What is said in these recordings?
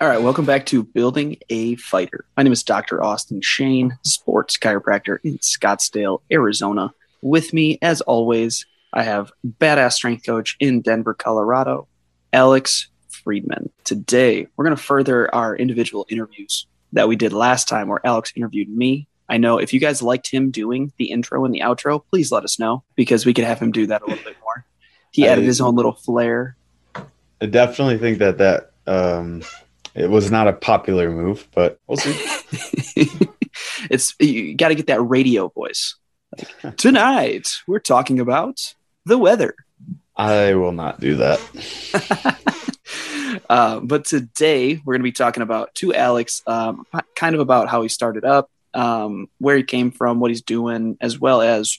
All right, welcome back to Building a Fighter. My name is Dr. Austin Shane, sports chiropractor in Scottsdale, Arizona. With me, as always, I have badass strength coach in Denver, Colorado, Alex Friedman. Today, we're going to further our individual interviews that we did last time where Alex interviewed me. I know if you guys liked him doing the intro and the outro, please let us know because we could have him do that a little bit more. He added his own little flair. I definitely think that that um, it was not a popular move, but we'll see. it's you got to get that radio voice. Like, Tonight, we're talking about the weather. I will not do that. uh, but today we're going to be talking about to Alex, um, kind of about how he started up, um, where he came from, what he's doing, as well as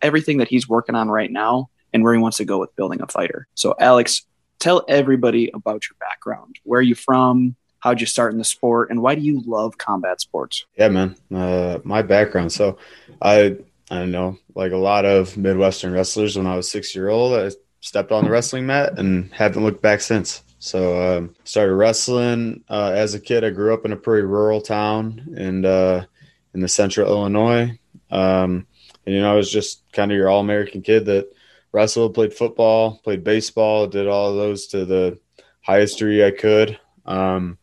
everything that he's working on right now and where he wants to go with building a fighter. So, Alex, tell everybody about your background. Where are you from? How'd you start in the sport? And why do you love combat sports? Yeah, man. Uh, my background. So, I I don't know, like a lot of Midwestern wrestlers, when I was six year old, I stepped on the wrestling mat and haven't looked back since. So um, started wrestling uh, as a kid. I grew up in a pretty rural town and uh, in the central Illinois. Um, and you know, I was just kind of your all American kid that wrestled, played football, played baseball, did all of those to the highest degree I could. Um,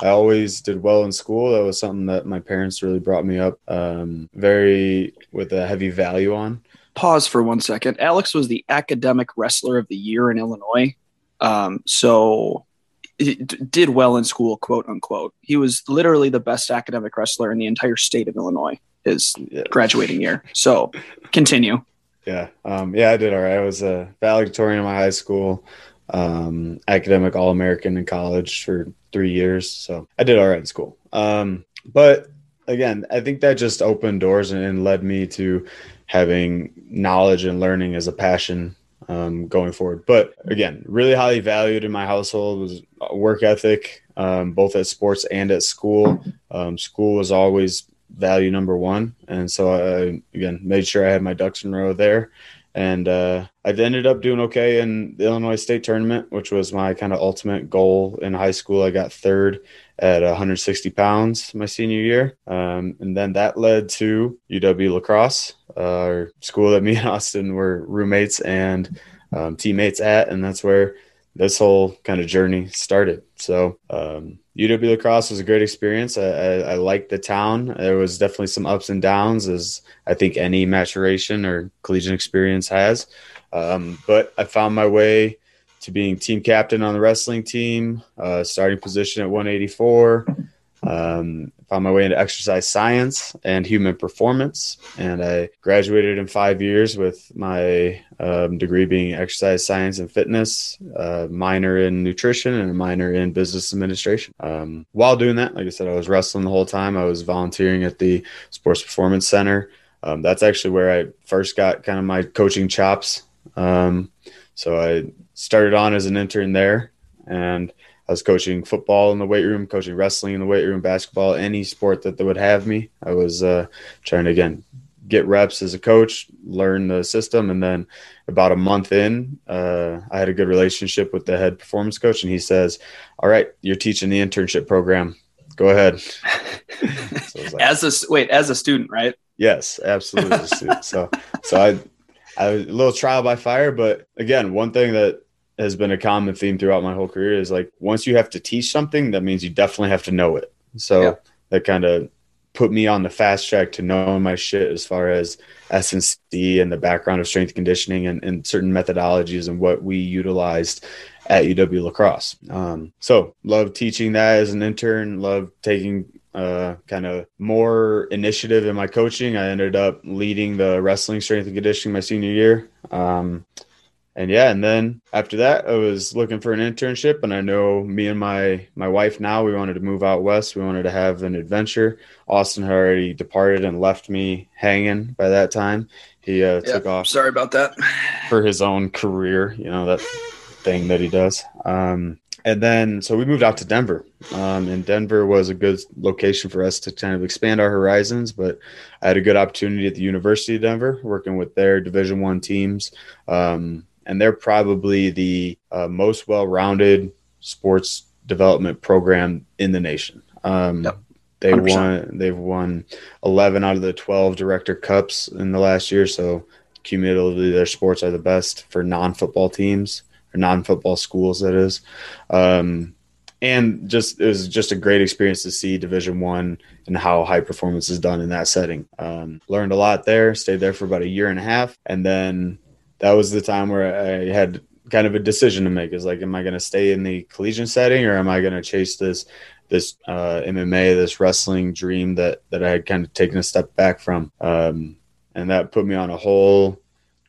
I always did well in school. That was something that my parents really brought me up um, very with a heavy value on. Pause for one second. Alex was the academic wrestler of the year in Illinois. Um, so did well in school, quote unquote. He was literally the best academic wrestler in the entire state of Illinois his yeah. graduating year. So continue. Yeah. Um, yeah, I did all right. I was a valedictorian in my high school, um, academic All American in college for three years. So I did all right in school. Um, but again, I think that just opened doors and, and, led me to having knowledge and learning as a passion um, going forward. But again, really highly valued in my household was work ethic, um, both at sports and at school. Um, school was always value number one. And so I, again, made sure I had my ducks in a row there. And uh, I ended up doing okay in the Illinois State Tournament, which was my kind of ultimate goal in high school. I got third at 160 pounds my senior year. Um, and then that led to UW La Crosse, uh, school that me and Austin were roommates and um, teammates at. And that's where this whole kind of journey started. So um, UW La Crosse was a great experience. I, I, I liked the town. There was definitely some ups and downs, as I think any maturation or collegiate experience has. Um, but I found my way to being team captain on the wrestling team, uh, starting position at 184. Um, found my way into exercise science and human performance, and I graduated in five years with my um, degree being exercise science and fitness, uh, minor in nutrition, and a minor in business administration. Um, while doing that, like I said, I was wrestling the whole time. I was volunteering at the Sports Performance Center. Um, that's actually where I first got kind of my coaching chops. Um, so I started on as an intern there, and I was coaching football in the weight room, coaching wrestling in the weight room, basketball, any sport that they would have me. I was uh, trying to again get reps as a coach, learn the system, and then about a month in, uh, I had a good relationship with the head performance coach, and he says, "All right, you're teaching the internship program. Go ahead." so like, as a wait, as a student, right? Yes, absolutely. As a student. So, so I, I was a little trial by fire, but again, one thing that has been a common theme throughout my whole career is like once you have to teach something, that means you definitely have to know it. So yeah. that kind of put me on the fast track to knowing my shit as far as S&C and the background of strength conditioning and, and certain methodologies and what we utilized at UW La Crosse. Um, so love teaching that as an intern, love taking uh, kind of more initiative in my coaching. I ended up leading the wrestling strength and conditioning my senior year. Um, and yeah, and then after that, I was looking for an internship, and I know me and my my wife now we wanted to move out west. We wanted to have an adventure. Austin had already departed and left me hanging by that time. He uh, took off. Sorry about that. For his own career, you know that thing that he does. Um, and then so we moved out to Denver. Um, and Denver was a good location for us to kind of expand our horizons. But I had a good opportunity at the University of Denver, working with their Division One teams. Um, and they're probably the uh, most well-rounded sports development program in the nation. Um, Yep. They won. They've won eleven out of the twelve director cups in the last year. So cumulatively, their sports are the best for non-football teams or non-football schools. That is, um, and just it was just a great experience to see Division One and how high performance is done in that setting. Um, learned a lot there. Stayed there for about a year and a half, and then that was the time where I had kind of a decision to make. Is like, am I going to stay in the collegiate setting, or am I going to chase this this uh, MMA, this wrestling dream that that I had kind of taken a step back from? Um, and that put me on a whole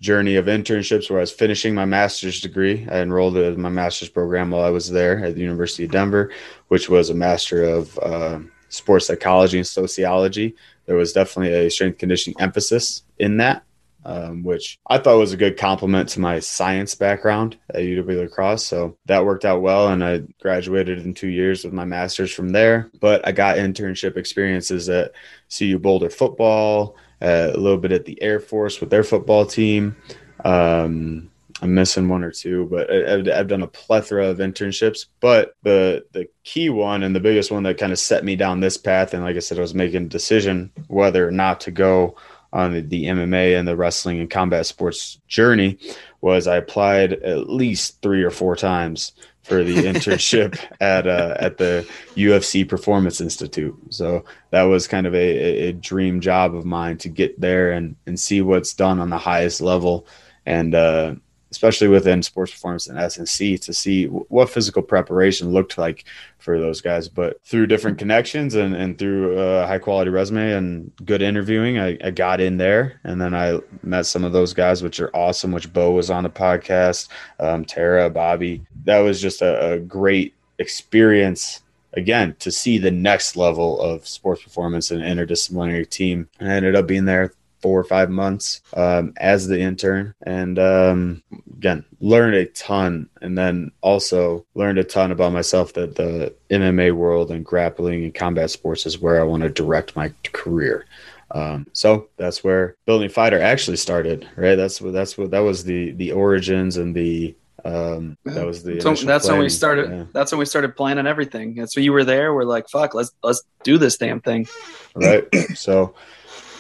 journey of internships where I was finishing my master's degree. I enrolled in my master's program while I was there at the University of Denver, which was a master of uh, sports psychology and sociology. There was definitely a strength conditioning emphasis in that, um, which I thought was a good complement to my science background at UW La Crosse. So that worked out well, and I graduated in two years with my master's from there. But I got internship experiences at CU Boulder football, uh, a little bit at the Air Force with their football team. Um, I'm missing one or two, but I, I've, I've done a plethora of internships. But the the key one and the biggest one that kind of set me down this path, and like I said, I was making a decision whether or not to go on the, the MMA and the wrestling and combat sports journey, was I applied at least three or four times for the internship at uh, at the UFC Performance Institute. So that was kind of a, a, a dream job of mine to get there and and see what's done on the highest level, and uh, especially within sports performance and S&C to see what physical preparation looked like for those guys. But through different connections and, and through a high quality resume and good interviewing, I, I got in there and then I met some of those guys, which are awesome, which Bo was on the podcast, um, Tara, Bobby. That was just a, a great experience again to see the next level of sports performance and interdisciplinary team. I ended up being there four or five months um, as the intern and um, again learned a ton and then also learned a ton about myself that the mma world and grappling and combat sports is where i want to direct my career um, so that's where building fighter actually started right that's what that's what that was the the origins and the um that was the So that's when we started. Yeah. That's when we started planning everything. That's when you were there. We're like, fuck, let's let's do this damn thing. right so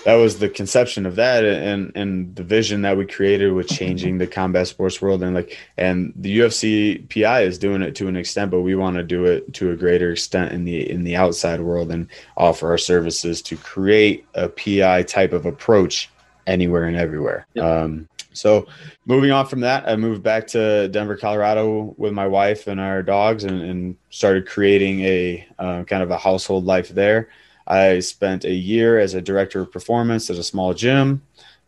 that was the conception of that and and the vision that we created with changing the combat sports world and like and the UFC PI is doing it to an extent but we want to do it to a greater extent in the in the outside world and offer our services to create a PI type of approach anywhere and everywhere Yep. um so moving on from that i moved back to denver colorado with my wife and our dogs and, and started creating a uh, kind of a household life there I spent a year as a director of performance at a small gym.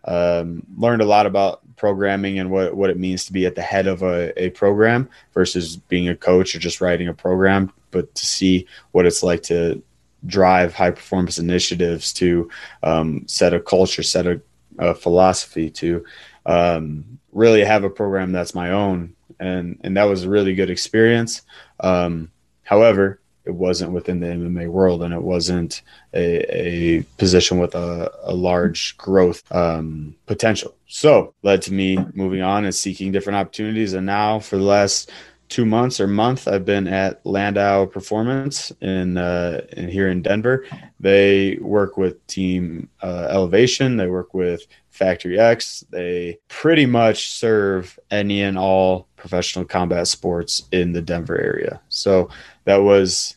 Um, learned a lot about programming and what, what it means to be at the head of a, a program versus being a coach or just writing a program, but to see what it's like to drive high performance initiatives, to um, set a culture, set a, a philosophy, to um, really have a program that's my own. And, and that was a really good experience. Um, however, it wasn't within the MMA world and it wasn't a, a position with a, a large growth um, potential. So led to me moving on and seeking different opportunities. And now for the last two months or month, I've been at Landow Performance in, uh, in here in Denver. They work with Team uh, Elevation. They work with Factory X. They pretty much serve any and all professional combat sports in the Denver area. So that was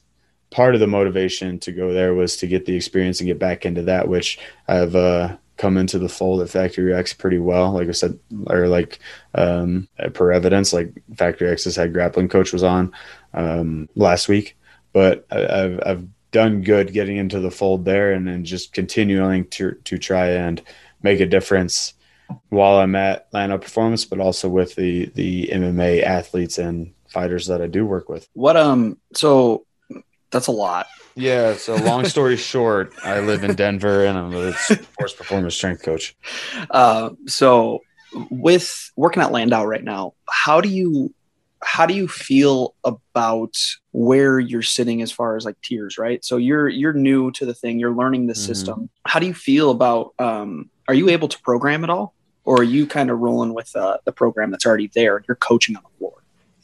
part of the motivation to go there was to get the experience and get back into that, which I've uh, come into the fold at Factory X pretty well. Like I said, or like um, per evidence, like Factory X's head grappling coach was on um, last week, but I, I've, I've done good getting into the fold there and then just continuing to, to try and make a difference while I'm at Landow Performance, but also with the, the MMA athletes and fighters that I do work with. What um? So that's a lot. Yeah. So long story short, I live in Denver and I'm a sports performance strength coach. Uh, so with working at Landow right now, how do you how do you feel about where you're sitting as far as like tiers, right? So you're you're new to the thing, you're learning the Mhm. system. How do you feel about um are you able to program at all? Or are you kind of rolling with uh, the program that's already there? You're coaching on the floor.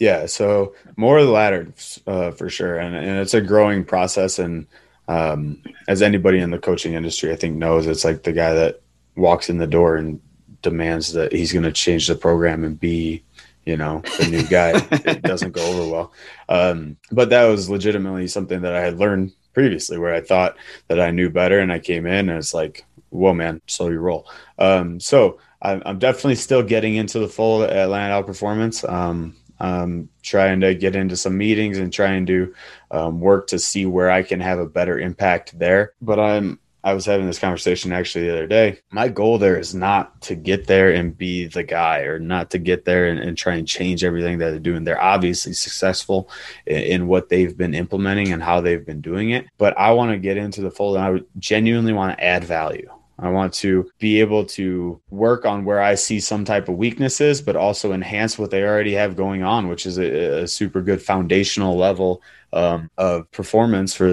Yeah, so more of the latter uh, for sure, and, and it's a growing process. And um, as anybody in the coaching industry, I think knows, it's like the guy that walks in the door and demands that he's going to change the program and be, you know, the new guy. it doesn't go over well. Um, but that was legitimately something that I had learned previously, where I thought that I knew better, and I came in and it's like, whoa, man, slow your roll. Um, so I'm, I'm, definitely still getting into the full at Landow Performance. Um, um, trying to get into some meetings and trying to um, work to see where I can have a better impact there. But I'm I was having this conversation actually the other day. My goal there is not to get there and be the guy or not to get there and, and try and change everything that they're doing. They're obviously successful in, in, what they've been implementing and how they've been doing it. But I want to get into the fold and I genuinely want to add value. I want to be able to work on where I see some type of weaknesses, but also enhance what they already have going on, which is a, a super good foundational level um, of performance for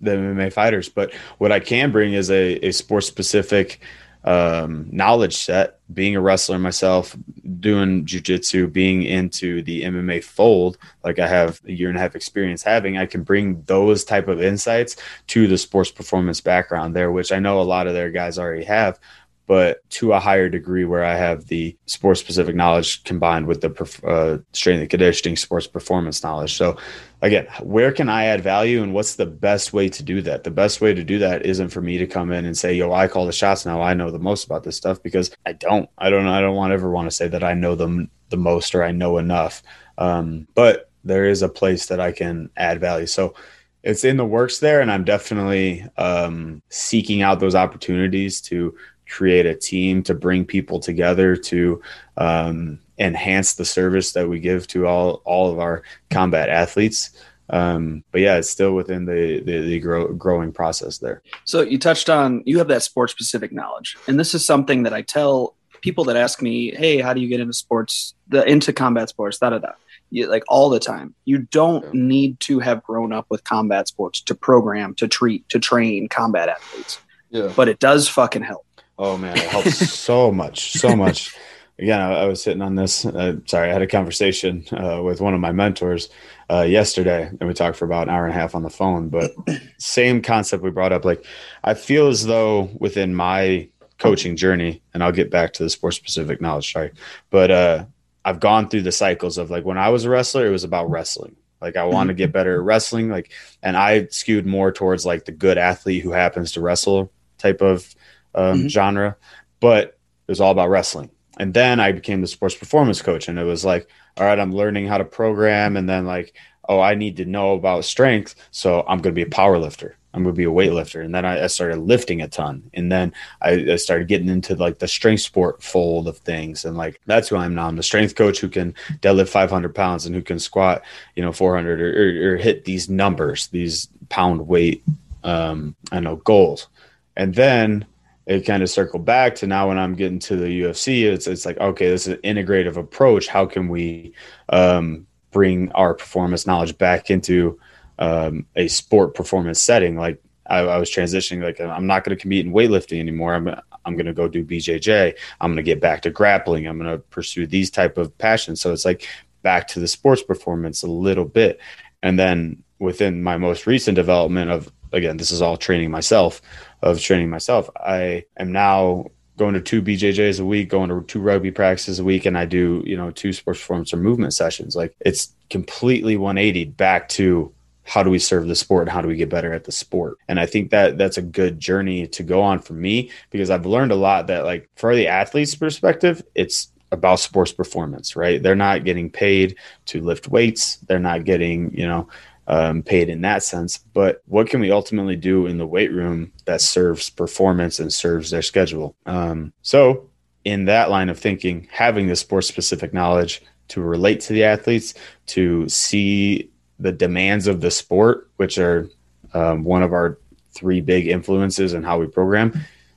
the MMA fighters. But what I can bring is a, a sports specific um, knowledge set. Being a wrestler myself, doing jujitsu, being into the MMA fold, like I have a year and a half experience having, I can bring those type of insights to the sports performance background there, which I know a lot of their guys already have but to a higher degree where I have the sports specific knowledge combined with the uh, strength and conditioning sports performance knowledge. So, again, where can I add value and what's the best way to do that? The best way to do that isn't for me to come in and say, yo, I call the shots now. I know the most about this stuff because I don't. I don't I don't want ever want to say that I know them the most or I know enough. Um, but there is a place that I can add value. So, it's in the works there and i'm definitely um, seeking out those opportunities to create a team to bring people together to um, enhance the service that we give to all all of our combat athletes. Um, but yeah, it's still within the the, the grow, growing process there. So you touched on you have that sports specific knowledge, and this is something that I tell people that ask me, "Hey, how do you get into sports? The into combat sports?" Da da da. You, like all the time. You don't yeah. need to have grown up with combat sports to program, to treat, to train combat athletes. Yeah. But it does fucking help. Oh man, it helps so much, so much. Again, I, was sitting on this. Uh, sorry, I had a conversation uh, with one of my mentors uh, yesterday, and we talked for about an hour and a half on the phone. But same concept we brought up. Like, I feel as though within my coaching journey, and I'll get back to the sports specific knowledge. Sorry, but uh, I've gone through the cycles of like when I was a wrestler, it was about wrestling. Like I want to get better at wrestling. Like, and I skewed more towards like the good athlete who happens to wrestle type of um, mm-hmm. genre, but it was all about wrestling. And then I became the sports performance coach, and it was like, all right, I'm learning how to program, and then like, oh, I need to know about strength, so I'm going to be a power lifter. I'm going to be a weightlifter. And then I, I started lifting a ton. And then I, I, started getting into like the strength sport fold of things. And like, that's who I am now. I'm the strength coach who can deadlift 500 pounds and who can squat, you know, 400 or, or, or hit these numbers, these pound weight, um, I know goals. And then it kind of circled back to now when I'm getting to the UFC, it's it's like okay, this is an integrative approach. How can we um, bring our performance knowledge back into um, a sport performance setting? Like I, I was transitioning, like I'm not going to compete in weightlifting anymore. I'm I'm going to go do BJJ. I'm going to get back to grappling. I'm going to pursue these type of passions. So it's like back to the sports performance a little bit, and then within my most recent development of again, this is all training myself of training myself. I am now going to two BJJs a week, going to two rugby practices a week, and I do, you know, two sports performance or movement sessions. Like it's completely 180 back to how do we serve the sport and how do we get better at the sport and i think that that's a good journey to go on for me because i've learned a lot that like for the athlete's perspective it's about sports performance right they're not getting paid to lift weights they're not getting you know um, paid in that sense. But what can we ultimately do in the weight room that serves performance and serves their schedule? Um, so, in that line of thinking, having the sports specific knowledge to relate to the athletes, to see the demands of the sport, which are um, one of our three big influences in how we program,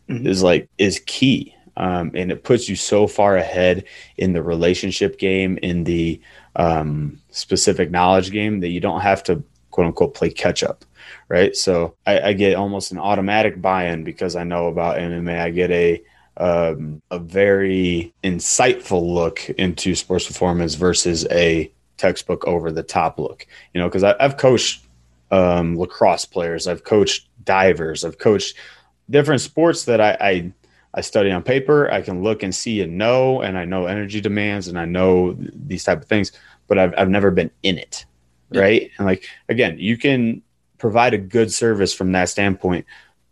mm-hmm. is like is key. Um, and it puts you so far ahead in the relationship game, in the um, specific knowledge game that you don't have to quote unquote play catch up. Right. So I, I get almost an automatic buy in because I know about MMA. I get a, um, a very insightful look into sports performance versus a textbook over the top look. You know, because I've coached um, lacrosse players, I've coached divers, I've coached different sports that I, I I study on paper. I can look and see and know, and I know energy demands, and I know these type of things. But I've I've never been in it, right? And like again, you can provide a good service from that standpoint,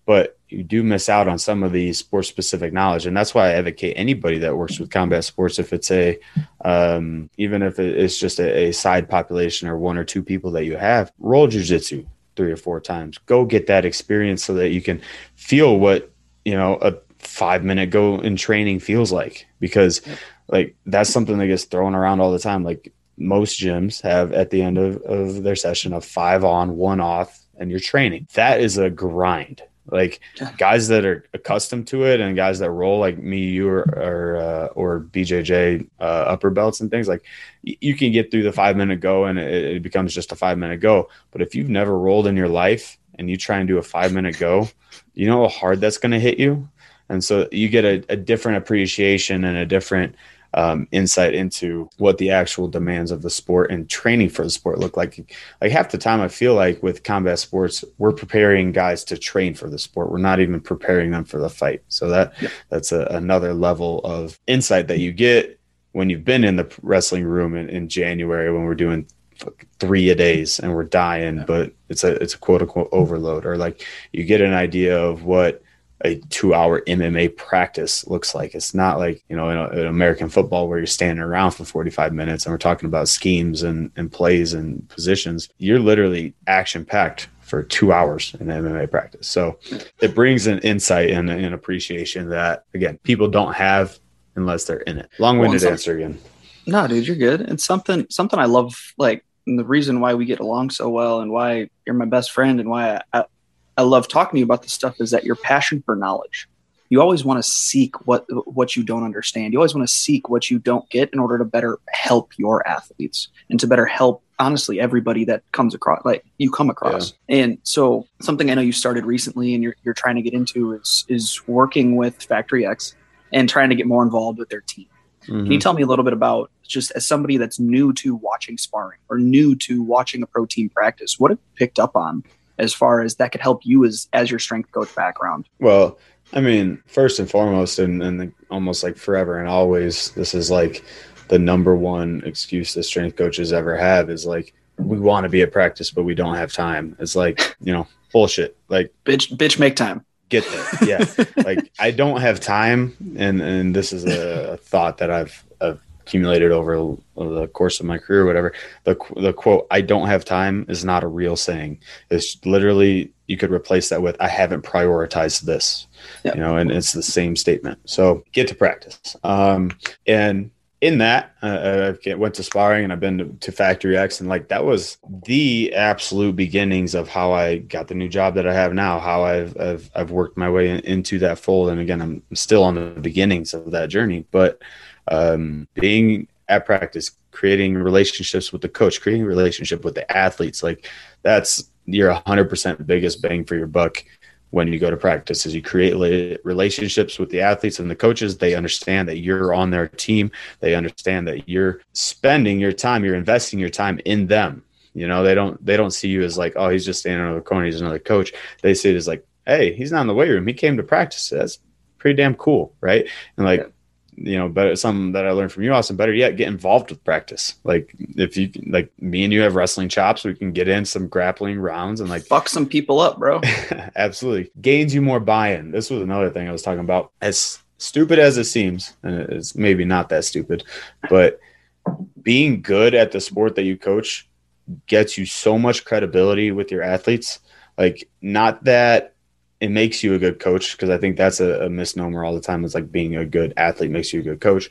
but you do miss out on some of the sports specific knowledge and that's why i advocate anybody that works with combat sports if it's a um, even if it's just a, a, side population or one or two people that you have roll jiu-jitsu three or four times go get that experience so that you can feel what you know a five minute go in training feels like because like that's something that gets thrown around all the time. Like most gyms have at the end of, of their session of five on one off and you're training. That is a grind. Like guys that are accustomed to it and guys that roll like me, you, or or, uh, or BJJ uh, upper belts and things like you can get through the five minute go and it, it becomes just a five minute go. But if you've never rolled in your life and you try and do a five minute go, you know how hard that's going to hit you. And so you get a, a different appreciation and a different um, insight into what the actual demands of the sport and training for the sport look like. Like half the time, I feel like with combat sports, we're preparing guys to train for the sport. We're not even preparing them for the fight. So that yeah. that's a, another level of insight that you get when you've been in the wrestling room in, in January when we're doing three a days and we're dying, yeah. but it's a it's a quote unquote overload, or like you get an idea of what a two hour MMA practice looks like. It's not like, you know, in, a, in, American football where you're standing around for 45 minutes and we're talking about schemes and, and plays and positions. You're literally action packed for two hours in MMA practice. So it brings an insight and an appreciation that, again, people don't have unless they're in it. Long winded well, answer again. No, dude, you're good. And something, something I love, like, the reason why we get along so well and why you're my best friend and why I, I love talking to you about this stuff is that your passion for knowledge. You always want to seek what what you don't understand. You always want to seek what you don't get in order to better help your athletes and to better help honestly everybody that comes across like you come across. Yeah. And so something I know you started recently and you're you're trying to get into is is working with Factory X and trying to get more involved with their team. Mm-hmm. Can you mm-hmm. tell me a little bit about just as somebody that's new to watching sparring or new to watching a pro team practice, what have you picked up on as far as that could help you as as your strength coach background? Well, I mean, first and foremost, and, and almost like forever and always, this is like the number one excuse that strength coaches ever have is like, we want to be at practice, but we don't have time. It's like, you know, bullshit. Like, bitch, bitch, make time. Get there. Yeah. like, I don't have time. And, and this is a, a thought that I've, I've accumulated over the course of my career, whatever. The the quote "I don't have time" is not a real saying. It's literally you could replace that with "I haven't prioritized this," yep. you know, and it's the same statement. So get to practice. Um, and in that, uh, I went to sparring and I've been to, to, Factory X, and like that was the absolute beginnings of how I got the new job that I have now. How I've I've, I've worked my way in, into that fold, and again, I'm still on the beginnings of that journey, but um, being at practice, creating relationships with the coach, creating relationship with the athletes, like that's your 100% biggest bang for your buck when you go to practice is you create relationships with the athletes and the coaches. They understand that you're on their team. They understand that you're spending your time you're investing your time in them. You know they don't they don't see you as like oh he's just standing on the corner he's another coach. They see it as like hey he's not in the weight room. He came to practice. That's pretty damn cool right? And like you know, better something that I learned from you, Austin. Better yet, get involved with practice. Like if you like me and you have wrestling chops, we can get in some grappling rounds and like fuck some people up, bro. absolutely gains you more buy-in. This was another thing I was talking about. As stupid as it seems, and it's maybe not that stupid, but being good at the sport that you coach gets you so much credibility with your athletes. Like not that it makes you a good coach because I think that's a, a, misnomer all the time. It's like being a good athlete makes you a good coach,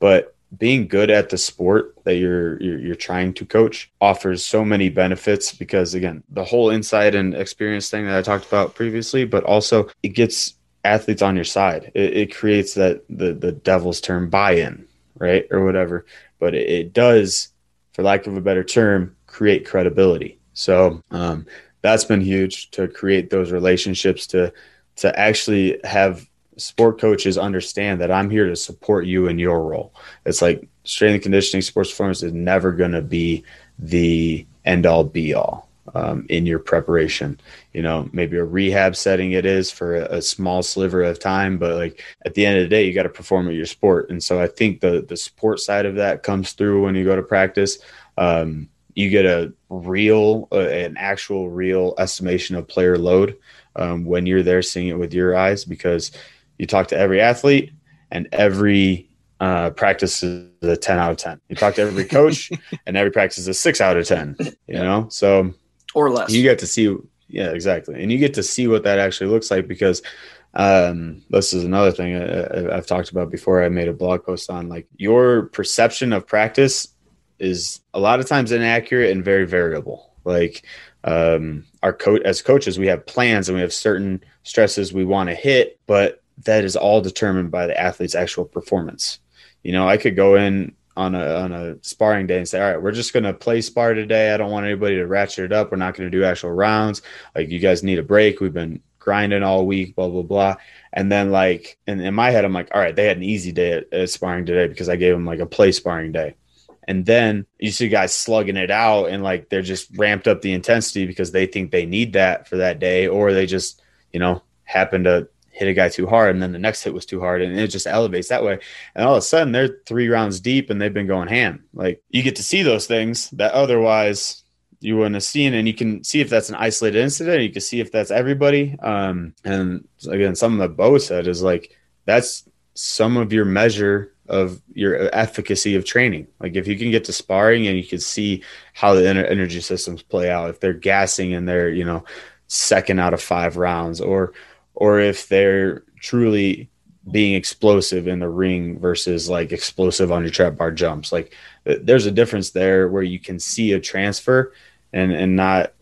but being good at the sport that you're, you're you're, trying to coach offers so many benefits because again, the whole insight and experience thing that I talked about previously, but also it gets athletes on your side. It, it creates that the the devil's term buy-in, right, or whatever. But it, it does, for lack of a better term, create credibility. So um, that's been huge to create those relationships to to actually have sport coaches understand that I'm here to support you in your role. It's like strength and conditioning sports performance is never going to be the end all be all um, in your preparation. You know, maybe a rehab setting it is for a, a, small sliver of time, but like at the end of the day, you got to perform at your sport. And so I think the the sport side of that comes through when you go to practice. Um, you get a real, uh, an actual real estimation of player load um, when you're there seeing it with your eyes because you talk to every athlete and every uh, practice is a 10 out of 10. You talk to every coach and every practice is a six out of 10, you yeah. know? So, or less. You get to see, yeah, exactly. And you get to see what that actually looks like because um, this is another thing I, I've talked about before. I made a blog post on like your perception of practice is a lot of times inaccurate and very variable. Like, um, our coach as coaches, we have plans and we have certain stresses we want to hit, but that is all determined by the athlete's actual performance. You know, I could go in on a on a sparring day and say, all right, we're just gonna play spar today. I don't want anybody to ratchet it up. We're not gonna do actual rounds. Like you guys need a break. We've been grinding all week, blah blah blah. And then like, and in my head, I'm like, all right, they had an easy day at, at sparring today because I gave them like a play sparring day. And then you see guys slugging it out and like they're just ramped up the intensity because they think they need that for that day, or they just, you know, happen to hit a guy too hard and then the next hit was too hard and it just elevates that way. And all of a sudden they're three rounds deep and they've been going ham. Like you get to see those things that otherwise you wouldn't have seen and you can see if that's an isolated incident you can see if that's everybody. Um and again something that bo said is like that's some of your measure of your efficacy of training like if you can get to sparring and you can see how the energy systems play out if they're gassing and they're you know second out of five rounds or or if they're truly being explosive in the ring versus like explosive on your trap bar jumps. Like there's a difference there where you can see a transfer and and not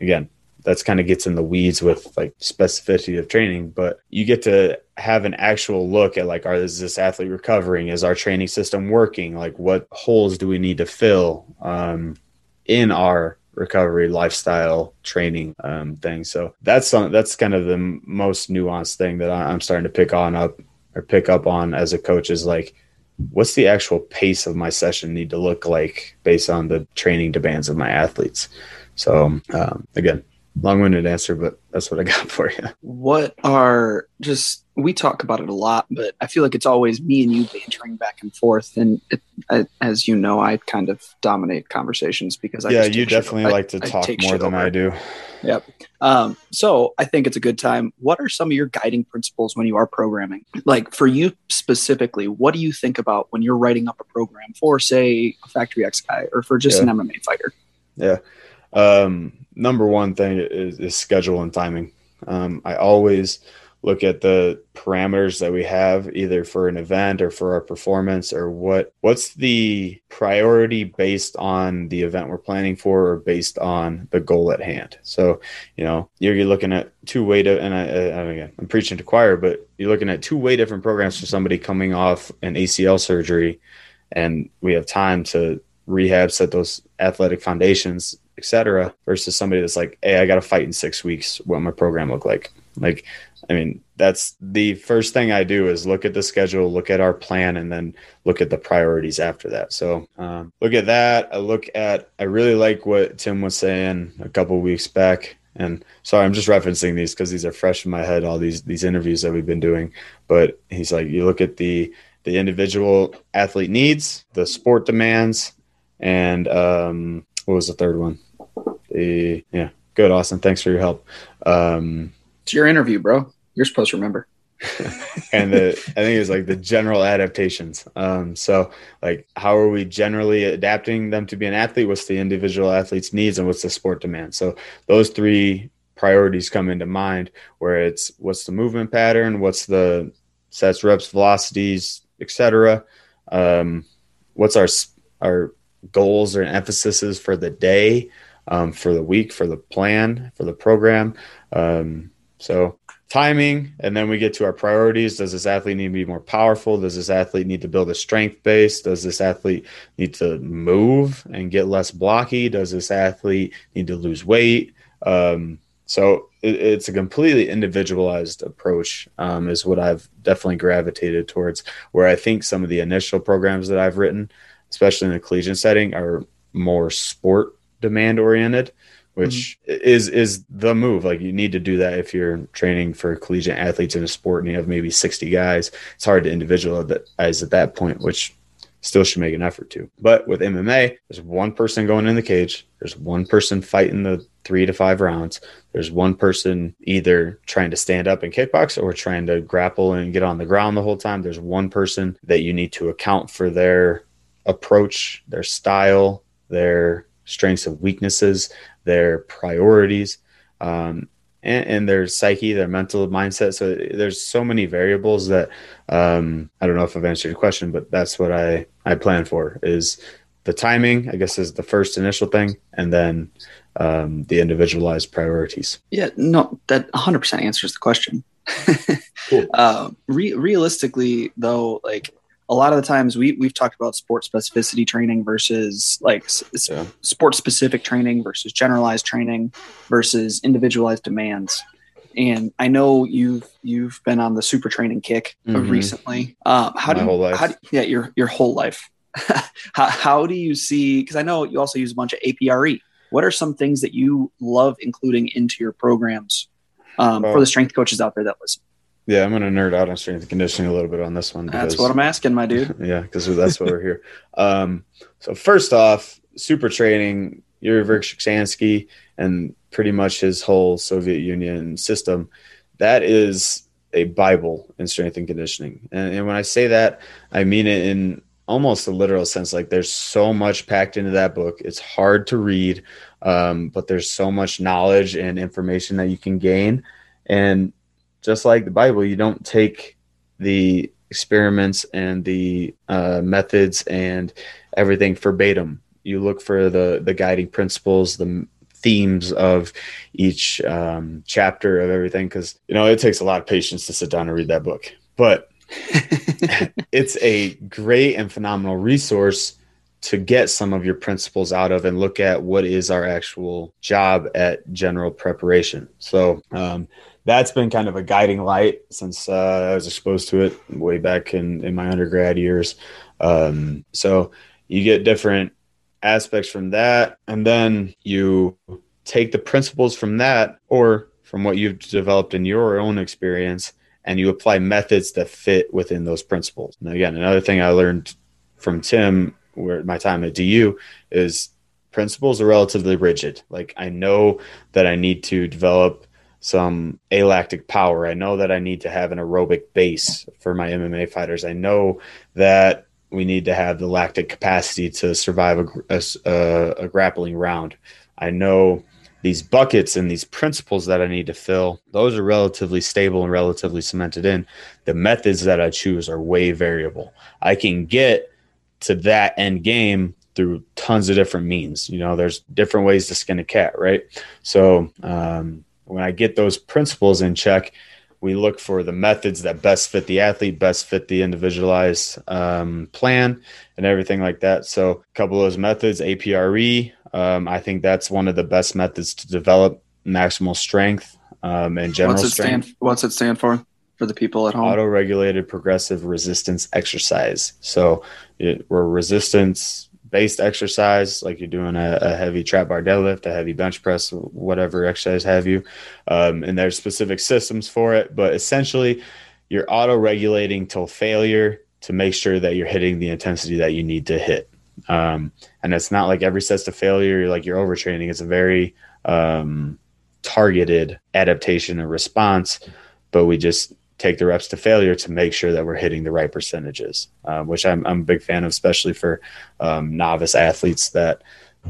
again that's kind of gets in the weeds with like specificity of training but you get to have an actual look at like are is this athlete recovering is our training system working like what holes do we need to fill um, in our recovery lifestyle training um, thing. So that's some, that's kind of the most nuanced thing that I'm starting to pick on up or pick up on as a coach is like, what's the actual pace of my session need to look like based on the training demands of my athletes? So um, again, long-winded answer, but that's what I got for you. What are just we talk about it a lot, but I feel like it's always me and you bantering back and forth. And it, I, as you know, I kind of dominate conversations because I yeah, you definitely like to talk more than over. I do. Yep. Um, so I think it's a good time. What are some of your guiding principles when you are programming? Like for you specifically, what do you think about when you're writing up a program for, say, a Factory X guy or for just yeah. an MMA fighter? Yeah. Um, number one thing is, is schedule and timing. Um, I always look at the parameters that we have either for an event or for our performance or what what's the priority based on the event we're planning for or based on the goal at hand so you know you're, you're looking at two way to and I, I, again i'm preaching to choir but you're looking at two way different programs for somebody coming off an acl surgery and we have time to rehab set those athletic foundations etc versus somebody that's like hey i got to fight in six weeks what my program look like. Like i mean that's the first thing i do is look at the schedule look at our plan and then look at the priorities after that. So um, look at that. I look at i really like what tim was saying a couple weeks back. And sorry i'm just referencing these because these are fresh in my head all these these interviews that we've been doing. But he's like you look at the the individual athlete needs the sport demands and um, what was the third one? The yeah, good, Austin. Thanks for your help. Um, it's your interview, bro. You're supposed to remember. and the I think it's like the general adaptations. Um, so like how are we generally adapting them to be an athlete? What's the individual athlete's needs and what's the sport demand? So those three priorities come into mind where it's what's the movement pattern, what's the sets, reps, velocities, etc. Um, what's our our goals or emphases for the day, um, for the week, for the plan, for the program. Um, so timing, and then we get to our priorities. Does this athlete need to be more powerful? Does this athlete need to build a strength base? Does this athlete need to move and get less blocky? Does this athlete need to lose weight? Um, so it, it's a completely individualized approach, um, is what I've definitely gravitated towards. Where I think some of the initial programs that I've written, especially in the collegiate setting, are more sport demand oriented which mm-hmm. is is the move. Like you need to do that if you're training for collegiate athletes in a sport and you have maybe 60 guys. It's hard to individualize at that point, which still should make an effort to. But with MMA, there's one person going in the cage. There's one person fighting the three to five rounds. There's one person either trying to stand up and kickbox or trying to grapple and get on the ground the whole time. There's one person that you need to account for their approach, their style, their strengths and weaknesses, their priorities, um, and, and, their psyche, their mental mindset. So there's so many variables that um, I don't know if I've answered your question, but that's what I I plan for is the timing. I guess is the first initial thing, and then um, the individualized priorities. Yeah, no, that 100% answers the question. cool. uh, re- realistically, though, like a lot of the times we we've talked about sport specificity training versus like yeah. sport specific training versus generalized training versus individualized demands. And I know you've you've been on the super training kick mm-hmm. recently. Um, how, do you, how do yeah your your whole life? how, how do you see? Because I know you also use a bunch of APRE. What are some things that you love including into your programs um, well, for the strength coaches out there that listen? Yeah, I'm going to nerd out on strength and conditioning a little bit on this one. Because, that's what I'm asking, my dude. yeah, because that's why we're here. Um, so first off, super training, Yuri Verkhoshansky and pretty much his whole Soviet Union system, that is a Bible in strength and conditioning. And, and when I say that, I mean it in almost a literal sense. Like there's so much packed into that book. It's hard to read, um, but there's so much knowledge and information that you can gain. And just like the Bible, you don't take the experiments and the uh, methods and everything verbatim. You look for the the guiding principles, the themes of each um, chapter of everything, because you know it takes a lot of patience to sit down and read that book. But it's a great and phenomenal resource to get some of your principles out of and look at what is our actual job at general preparation. So um, that's been kind of a guiding light since uh, I was exposed to it way back in, in my undergrad years. Um, so you get different aspects from that, and then you take the principles from that or from what you've developed in your own experience and you apply methods that fit within those principles. And again, another thing I learned from Tim where my time at DU is principles are relatively rigid. Like I know that I need to develop some alactic power. I know that I need to have an aerobic base for my MMA fighters. I know that we need to have the lactic capacity to survive a, a, a, grappling round. I know these buckets and these principles that I need to fill, those are relatively stable and relatively cemented in. The methods that I choose are way variable. I can get to that end game through tons of different means. You know, there's different ways to skin a cat, right? So, um, when I get those principles in check, we look for the methods that best fit the athlete, best fit the individualized um, plan, and everything like that. So, a couple of those methods, APRE, um, I think that's one of the best methods to develop maximal strength um, and general what's it strength. Stand, what's it stand for? For the people at home, auto-regulated progressive resistance exercise. So, it, we're resistance based exercise, like you're doing a, a, heavy trap bar deadlift, a heavy bench press, whatever exercise have you. Um, and there's specific systems for it, but essentially you're auto regulating till failure to make sure that you're hitting the intensity that you need to hit. Um, and it's not like every set's to failure, you're like you're overtraining. It's a very um, targeted adaptation and response, but we just take the reps to failure to make sure that we're hitting the right percentages, uh, which I'm, I'm a big fan of, especially for um, novice athletes that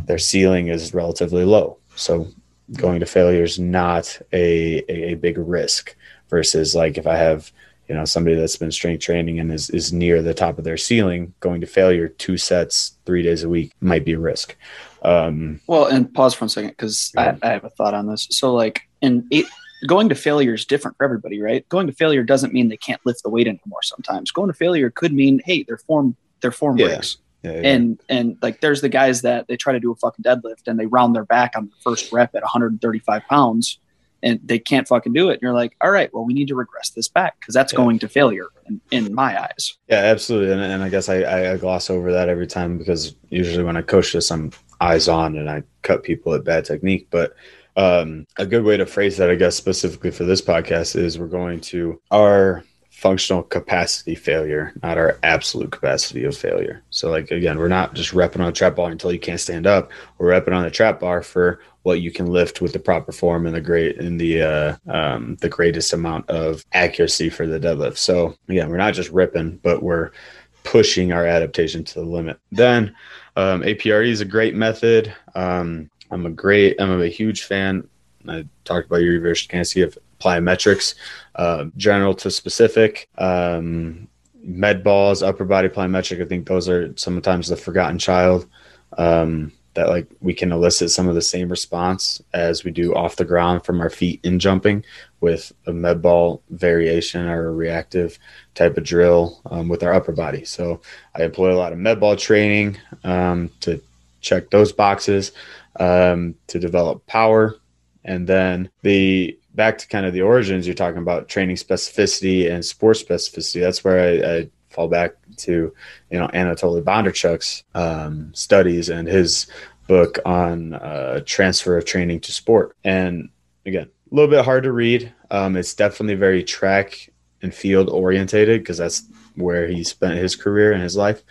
their ceiling is relatively low. So going to failure is not a, a, a big risk versus like if I have, you know, somebody that's been strength training and is, is near the top of their ceiling, going to failure two sets, three days a week might be a risk. Um, well, and pause for a second because yeah. I, I have a thought on this. So, like in eight, going to failure is different for everybody, right? Going to failure doesn't mean they can't lift the weight anymore. Sometimes going to failure could mean, hey, their form their form yeah. breaks. Yeah, yeah. And and like there's the guys that they try to do a fucking deadlift and they round their back on the first rep at 135 pounds, and they can't fucking do it. And you're like, all right, well, we need to regress this back because that's yeah. going to failure in, in, my eyes. Yeah, absolutely. And, and I guess I, I gloss over that every time because usually when I coach this, I'm eyes on and I cut people at bad technique. But um, a good way to phrase that, I guess, specifically for this podcast is we're going to our functional capacity failure, not our absolute capacity of failure. So, like again, we're not just repping on a trap bar until you can't stand up. We're repping on the trap bar for what you can lift with the proper form and the great in the uh, um, the greatest amount of accuracy for the deadlift. So again, we're not just ripping, but we're pushing our adaptation to the limit. Then um, APRE is a great method. Um, I'm a great, I'm a huge fan. I talked about your reverse of plyometrics, uh, general to specific. Um, med balls, upper body plyometric. I think those are sometimes the forgotten child. Um, that like we can elicit some of the same response as we do off the ground from our feet in jumping with a med ball variation or a reactive type of drill um, with our upper body. So I employ a lot of med ball training um, to check those boxes um, to develop power, and then the back to kind of the origins, you're talking about training specificity and sport specificity. That's where I, I fall back to, you know, Anatoly Bondarchuk's um, studies and his book on uh, transfer of training to sport. And again, a little bit hard to read. Um, it's definitely very track and field orientated because that's where he spent his career and his life.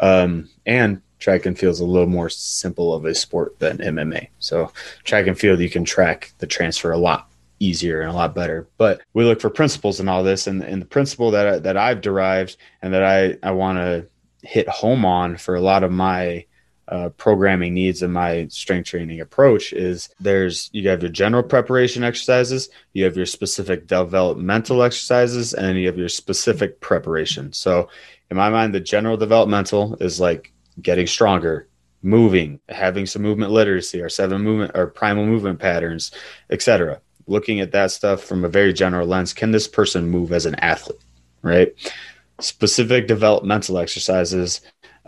Um, and track and field is a little more simple of a sport than MMA. So track and field, you can track the transfer a lot easier and a lot better. But we look for principles in all this, and, and the principle that I, that I've derived and that I I want to hit home on for a lot of my uh, programming needs and my strength training approach is there's you have your general preparation exercises, you have your specific developmental exercises, and you have your specific preparation. So in my mind, the general developmental is like getting stronger, moving, having some movement literacy, our seven movement or primal movement patterns, etc looking at that stuff from a very general lens. Can this person move as an athlete? Right. Specific developmental exercises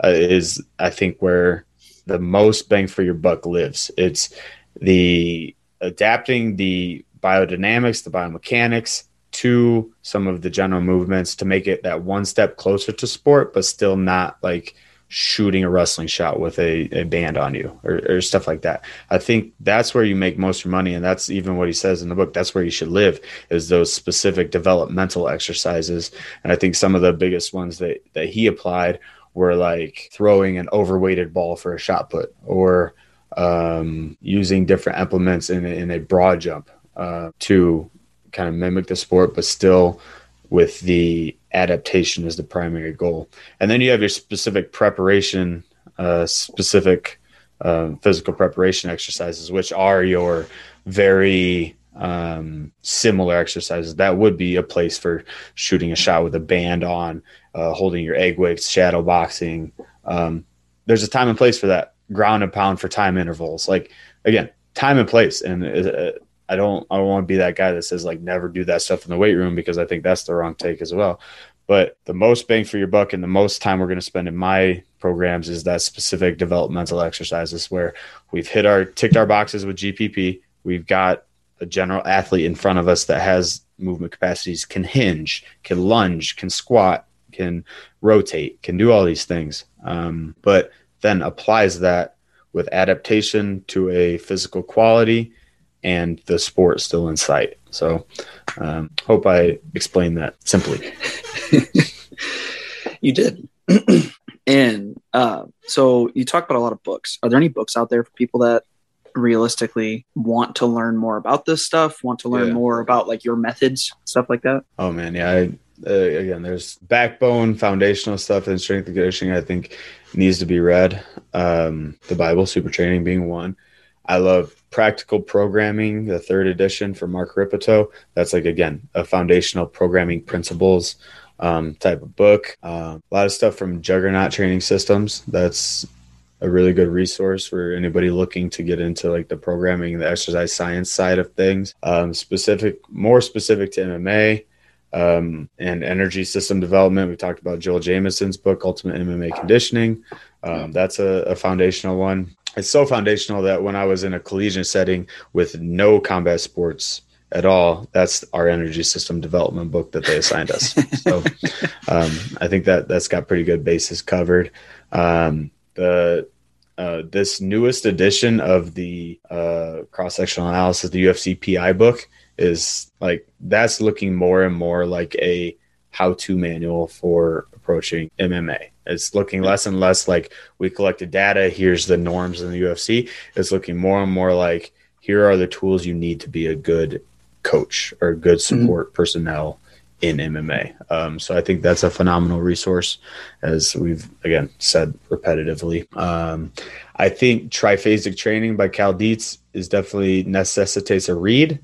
uh, is, I think, where the most bang for your buck lives. It's the adapting the biodynamics, the biomechanics to some of the general movements to make it that one step closer to sport, but still not like shooting a wrestling shot with a, a band on you or, or, stuff like that. I think that's where you make most of your money. And that's even what he says in the book. That's where you should live is those specific developmental exercises. And I think some of the biggest ones that, that he applied were like throwing an overweighted ball for a shot put or um, using different implements in, in a broad jump uh, to kind of mimic the sport, but still with the adaptation as the primary goal. And then you have your specific preparation, uh, specific uh, physical preparation exercises, which are your very um, similar exercises. That would be a place for shooting a shot with a band on, uh, holding your egg weights, shadow boxing. Um, there's a time and place for that. Ground and pound for time intervals. Like again, time and place. And uh, I don't I don't want to be that guy that says like never do that stuff in the weight room because I think that's the wrong take as well. But the most bang for your buck and the most time we're going to spend in my programs is that specific developmental exercises where we've hit our ticked our boxes with GPP. We've got a general athlete in front of us that has movement capacities, can hinge, can lunge, can squat, can rotate, can do all these things. Um, but then applies that with adaptation to a physical quality and the sport still in sight. So, um, hope I explained that simply. you did. and uh, so you talk about a lot of books. Are there any books out there for people that realistically want to learn more about this stuff, want to learn yeah. more about like your methods, stuff like that? Oh man, yeah. I, uh, again, there's backbone, foundational stuff and strength and conditioning. I think needs to be read. Um, the Bible, Supertraining being one. I love Practical Programming, the third edition for Mark Rippetoe. That's like again a foundational programming principles um, type of book. Uh, a lot of stuff from Juggernaut Training Systems. That's a really good resource for anybody looking to get into like the programming, and the exercise science side of things. Um, specific, more specific to MMA. Um, and energy system development. We talked about Joel Jamieson's book, Ultimate MMA Conditioning. Um, that's a, a, foundational one it's so foundational that when I was in a collegiate setting with no combat sports at all, that's our energy system development book that they assigned us. so um, I think that that's got pretty good basis covered. Um, the uh, this newest edition of the uh, cross sectional analysis, the UFC PI book, is like that's looking more and more like a how to manual for approaching MMA. It's looking less and less like we collected data. Here's the norms in the UFC. It's looking more and more like here are the tools you need to be a good coach or good mm-hmm. support mm-hmm. personnel in MMA. Um, so I think that's a phenomenal resource, as we've again said repetitively. Um, I think triphasic training by Cal Dietz is definitely necessitates a read.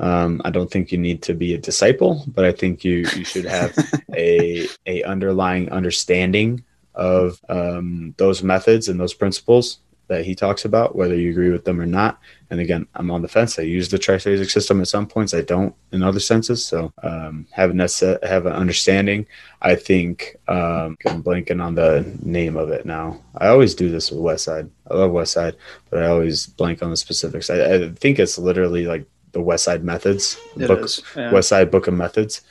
Um, I don't think you need to be a disciple, but I think you you should have a a underlying understanding of um, those methods and those principles that he talks about, whether you agree with them or not. And again, I'm on the fence. I use the triphasic system at some points. I don't in other senses. So um, have an have an understanding. I think um, I'm blanking on the name of it now. I always do this with Westside. I love Westside, but I always blank on the specifics. I, I think it's literally like the Westside Methods book, yeah. Westside Book of Methods,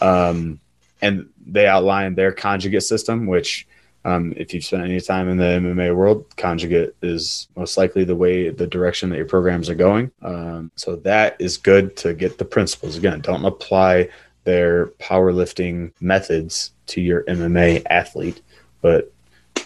um, and they outline their conjugate system, which um, if you've spent any time in the MMA world, conjugate is most likely the way, the direction that your programs are going. Um, so that is good to get the principles. Again, don't apply their powerlifting methods to your MMA athlete, but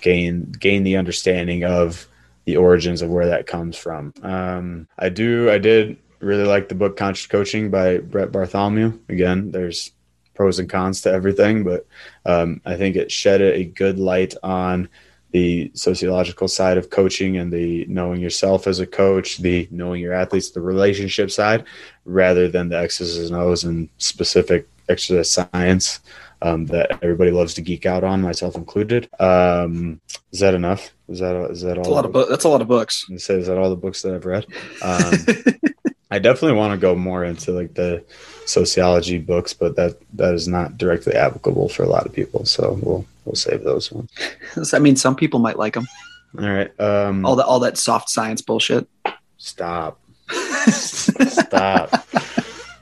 gain gain the understanding of the origins of where that comes from. Um, I do, I did really like the book Conscious Coaching by Brett Bartholomew. Again, there's pros and cons to everything, but um, I think it shed a good light on the sociological side of coaching and the knowing yourself as a coach, the knowing your athletes, the relationship side, rather than the X's and O's and specific exercise science um, that everybody loves to geek out on, myself included. Um, is that enough? Is that is that all? That's a lot of bu- that's a lot of books. Say, is that all the books that I've read? Um, I definitely want to go more into like the sociology books, but that that is not directly applicable for a lot of people. So we'll we'll save those ones. I mean, some people might like them. All right. Um, all that all that soft science bullshit. Stop. stop.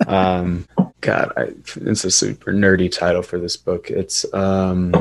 Um, God, I, it's a super nerdy title for this book. It's um,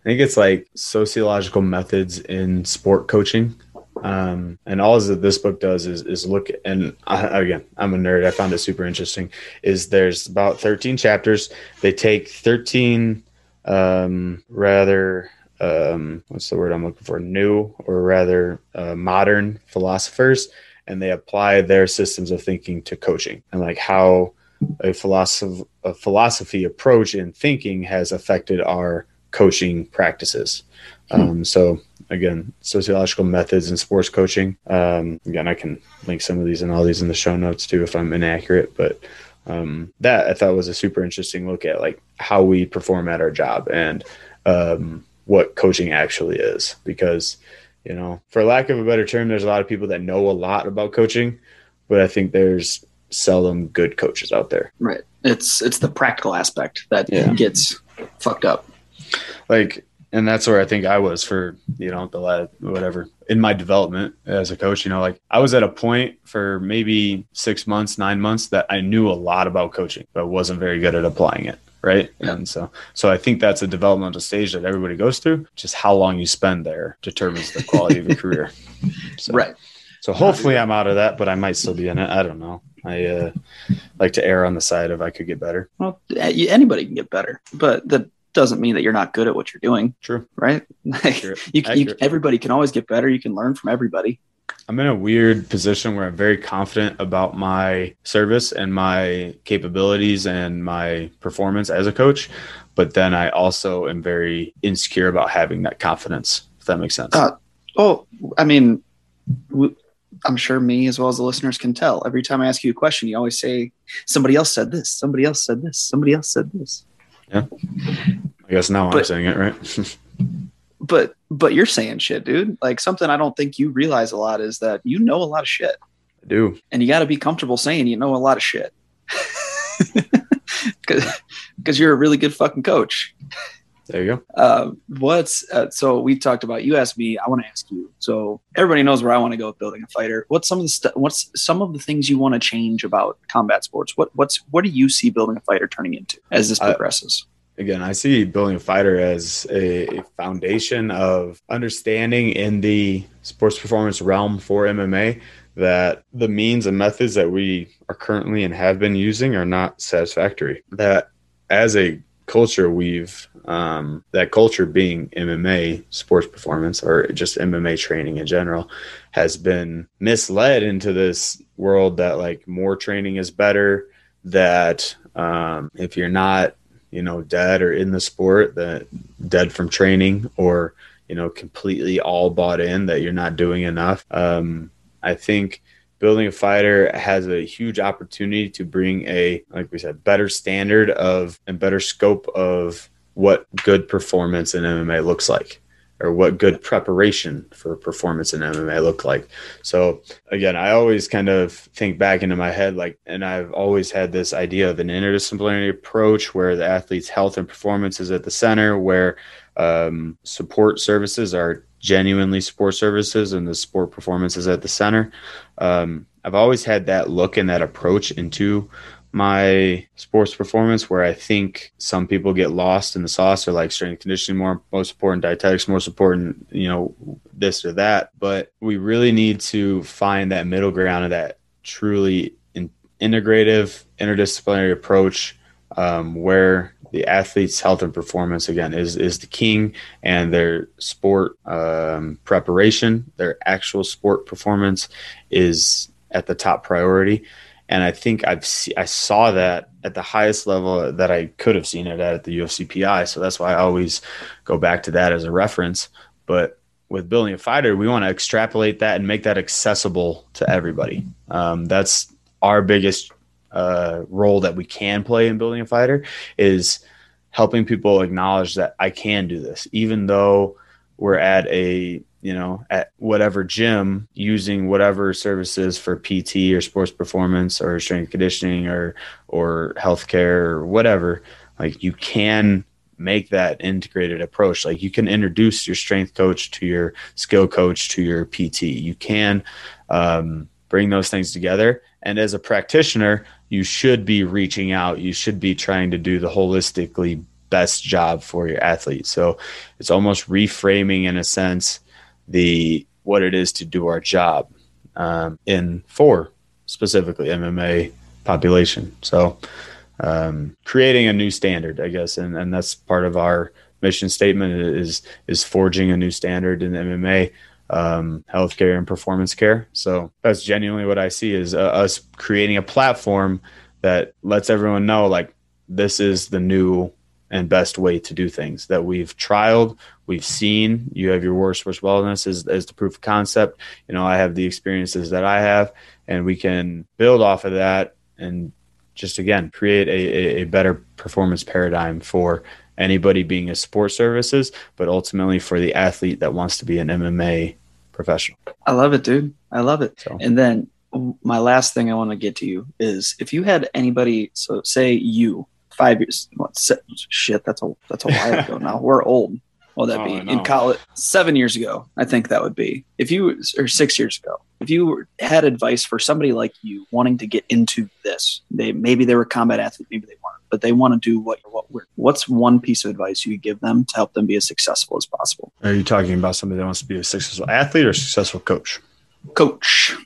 I think it's like sociological methods in sport coaching. Um, and all that this book does is, is look and I, again i'm a nerd. I found it super interesting is there's about 13 chapters. They take 13 um, rather um, what's the word i'm looking for? New or rather uh, modern philosophers and they apply their systems of thinking to coaching and like how a philosophy a philosophy approach in thinking has affected our coaching practices. Um, so again, sociological methods in sports coaching. Um, again, I can link some of these and all these in the show notes too if I'm inaccurate, but um, that I thought was a super interesting look at like how we perform at our job and um, what coaching actually is. Because you know, for lack of a better term, there's a lot of people that know a lot about coaching, but I think there's seldom good coaches out there. Right. It's it's the practical aspect that yeah. gets fucked up. Like and that's where I think I was for you know the last whatever in my development as a coach. You know, like I was at a point for maybe six months, nine months that I knew a lot about coaching, but wasn't very good at applying it. Right. Yeah. And so, so I think that's a developmental stage that everybody goes through. Just how long you spend there determines the quality of your career. So, right. So hopefully I'm out of that, but I might still be in it. I don't know. I uh, like to err on the side of I could get better. Well, anybody can get better, but the doesn't mean that you're not good at what you're doing. True. Right? you, you, everybody can always get better. You can learn from everybody. I'm in a weird position where I'm very confident about my service and my capabilities and my performance as a coach. But then I also am very insecure about having that confidence, if that makes sense. Uh, oh, I mean, I'm sure me as well as the listeners can tell. Every time I ask you a question, you always say, somebody else said this, somebody else said this, somebody else said this. Yeah. I guess now but, I'm saying it, right? but but you're saying shit, dude. Like something I don't think you realize a lot is that you know a lot of shit. I do. And you got to be comfortable saying you know a lot of shit. Cuz cuz you're a really good fucking coach. There you go. Uh, what's uh, so we talked about you asked me. I want to ask you. So everybody knows where I want to go with building a fighter. What's some of the st- what's some of the things you want to change about combat sports? What what's what do you see building a fighter turning into as this progresses? again, I see building a fighter as a foundation of understanding in the sports performance realm for MMA that the means and methods that we are currently and have been using are not satisfactory. That as a culture, we've um, that culture being MMA sports performance or just MMA training in general has been misled into this world that like more training is better. That um, if you're not you know, dead or in the sport, that dead from training or, you know, completely all bought in that you're not doing enough. Um, I think building a fighter has a huge opportunity to bring a, like we said, better standard of and better scope of what good performance in MMA looks like or what good preparation for performance in MMA look like. So again, I always kind of think back into my head like and I've always had this idea of an interdisciplinary approach where the athlete's health and performance is at the center where um, support services are genuinely sport services and the sport performance is at the center. Um, I've always had that look and that approach into my sports performance where I think some people get lost in the sauce or like strength conditioning more most important, dietetics more important, you know, this or that. But we really need to find that middle ground of that truly in, integrative, interdisciplinary approach um, where the athlete's health and performance again is is the king and their sport um, preparation, their actual sport performance is at the top priority and I think I've see, I saw that at the highest level that I could have seen it at at the UFCPI. So that's why I always go back to that as a reference. But with building a fighter, we want to extrapolate that and make that accessible to everybody. Um, that's our biggest uh, role that we can play in building a fighter is helping people acknowledge that I can do this, even though we're at a you know, at whatever gym using whatever services for PT or sports performance or strength conditioning or or healthcare or whatever, like you can make that integrated approach. Like you can introduce your strength coach to your skill coach to your PT. You can um, bring those things together. And as a practitioner, you should be reaching out. You should be trying to do the holistically best job for your athlete. So it's almost reframing in a sense the what it is to do our job um, in for specifically MMA population. So um, creating a new standard, I guess, and, and that's part of our mission statement is is forging a new standard in MMA um, healthcare and performance care. So that's genuinely what I see is uh, us creating a platform that lets everyone know like this is the new and best way to do things that we've trialed, we've seen. You have your worst worst wellness as, as the proof of concept. You know, I have the experiences that I have, and we can build off of that and just again create a, a, better performance paradigm for anybody being a sports services, but ultimately for the athlete that wants to be an MMA professional. I love it, dude. I love it. So. And then my last thing I want to get to you is if you had anybody, so say you five years. What, shit, that's a that's a while ago now. We're old. Well, that oh, be in college seven years ago? I think that would be if you or six years ago. If you had advice for somebody like you wanting to get into this, they maybe they were a combat athlete, maybe they weren't, but they want to do what what we're. What's one piece of advice you give them to help them be as successful as possible? Are you talking about somebody that wants to be a successful athlete or successful coach? Coach.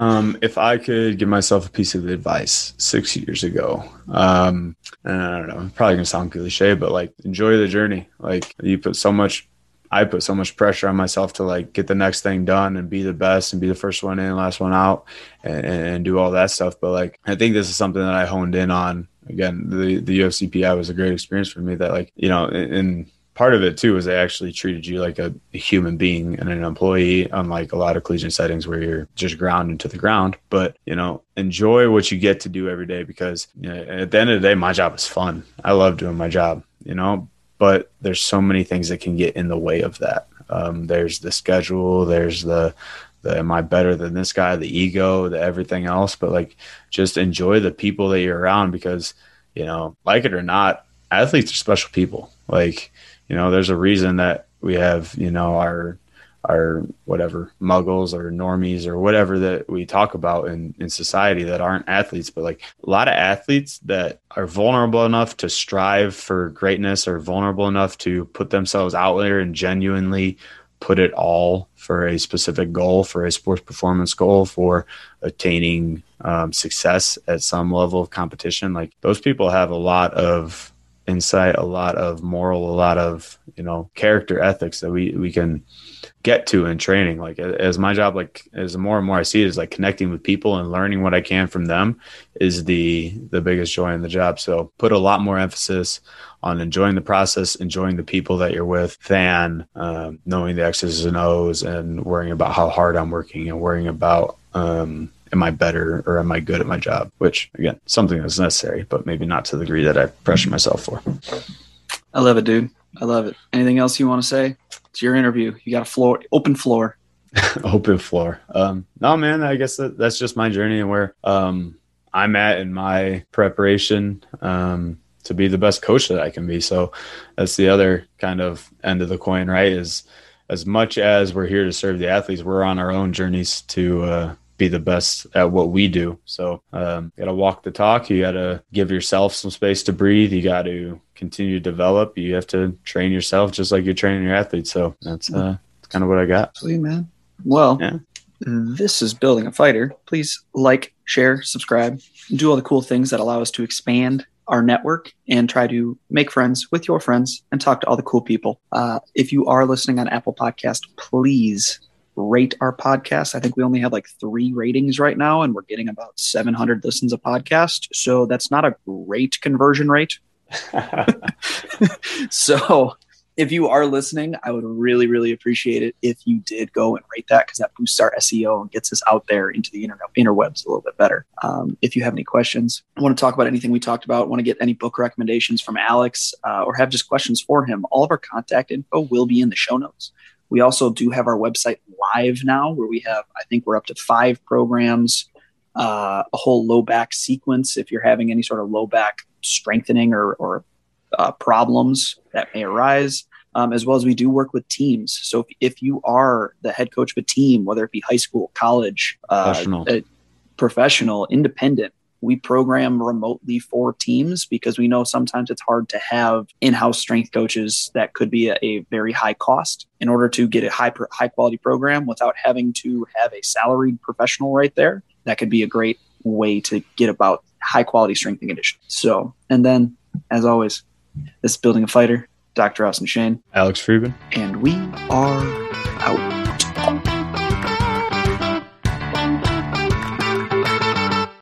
Um, if I could give myself a piece of advice six years ago, um, I don't know, probably gonna sound cliche, but like enjoy the journey. Like you put so much, I put so much pressure on myself to like get the next thing done and be the best and be the first one in, last one out, and, and do all that stuff. But like I think this is something that I honed in on. Again, the the UFCPI was a great experience for me. That like you know, and part of it too is they actually treated you like a, a, human being and an employee, unlike a lot of collegiate settings where you're just ground into the ground. But you know, enjoy what you get to do every day because you know, at the end of the day, my job is fun. I love doing my job. You know, but there's so many things that can get in the way of that. Um, there's the schedule. There's the the am I better than this guy? The ego, the everything else. But like, just enjoy the people that you're around because you know, like it or not, athletes are special people. Like you know, there's a reason that we have, you know, our our whatever muggles or normies or whatever that we talk about in, in society that aren't athletes, but like a lot of athletes that are vulnerable enough to strive for greatness or vulnerable enough to put themselves out there and genuinely put it all for a specific goal, for a sports performance goal, for attaining um, success at some level of competition. Like those people have a lot of insight, a lot of moral, a lot of, you know, character ethics that we, we can get to in training. Like as my job, like as more and more I see it is like connecting with people and learning what I can from them is the the biggest joy in the job. So put a lot more emphasis on enjoying the process, enjoying the people that you're with, than um, knowing the X's and O's and worrying about how hard I'm working and worrying about um, am I better or am I good at my job? Which again, something that's necessary, but maybe not to the degree that I pressure myself for. I love it, dude. I love it. Anything else you want to say? It's your interview. You got a floor, open floor. open floor. Um, no, man. I guess that, that's just my journey and where um, I'm at in my preparation um, to be the best coach that I can be. So that's the other kind of end of the coin, right? Is as much as we're here to serve the athletes, we're on our own journeys to uh, be the best at what we do. So um, you got to walk the talk. You got to give yourself some space to breathe. You got to continue to develop. You have to train yourself just like you're training your athletes. So that's uh, that's kind of what I got. Sweet man. Well, yeah. this is building a fighter. Please like, share, subscribe, do all the cool things that allow us to expand our network and try to make friends with your friends and talk to all the cool people. Uh, if you are listening on Apple Podcast, please rate our podcast. I think we only have like three ratings right now, and we're getting about 700 listens a podcast. So that's not a great conversion rate. so if you are listening, I would really, really appreciate it if you did go and rate that because that boosts our SEO and gets us out there into the internet interwebs a little bit better. Um, if you have any questions, want to talk about anything we talked about, want to get any book recommendations from Alex, uh, or have just questions for him, all of our contact info will be in the show notes. We also do have our website live now, where we have, I think we're up to five programs, uh, a whole low back sequence. If you're having any sort of low back strengthening or, or uh, problems that may arise, um, as well as we do work with teams. So if, if, you are the head coach of a team, whether it be high school, college, uh, professional, professional independent, we program remotely for teams because we know sometimes it's hard to have in-house strength coaches that could be a, a very high cost in order to get a high high quality program without having to have a salaried professional right there. That could be a great way to get about high quality strength and conditioning so and then as always this is building a fighter dr austin shane. Alex friedman. And we are out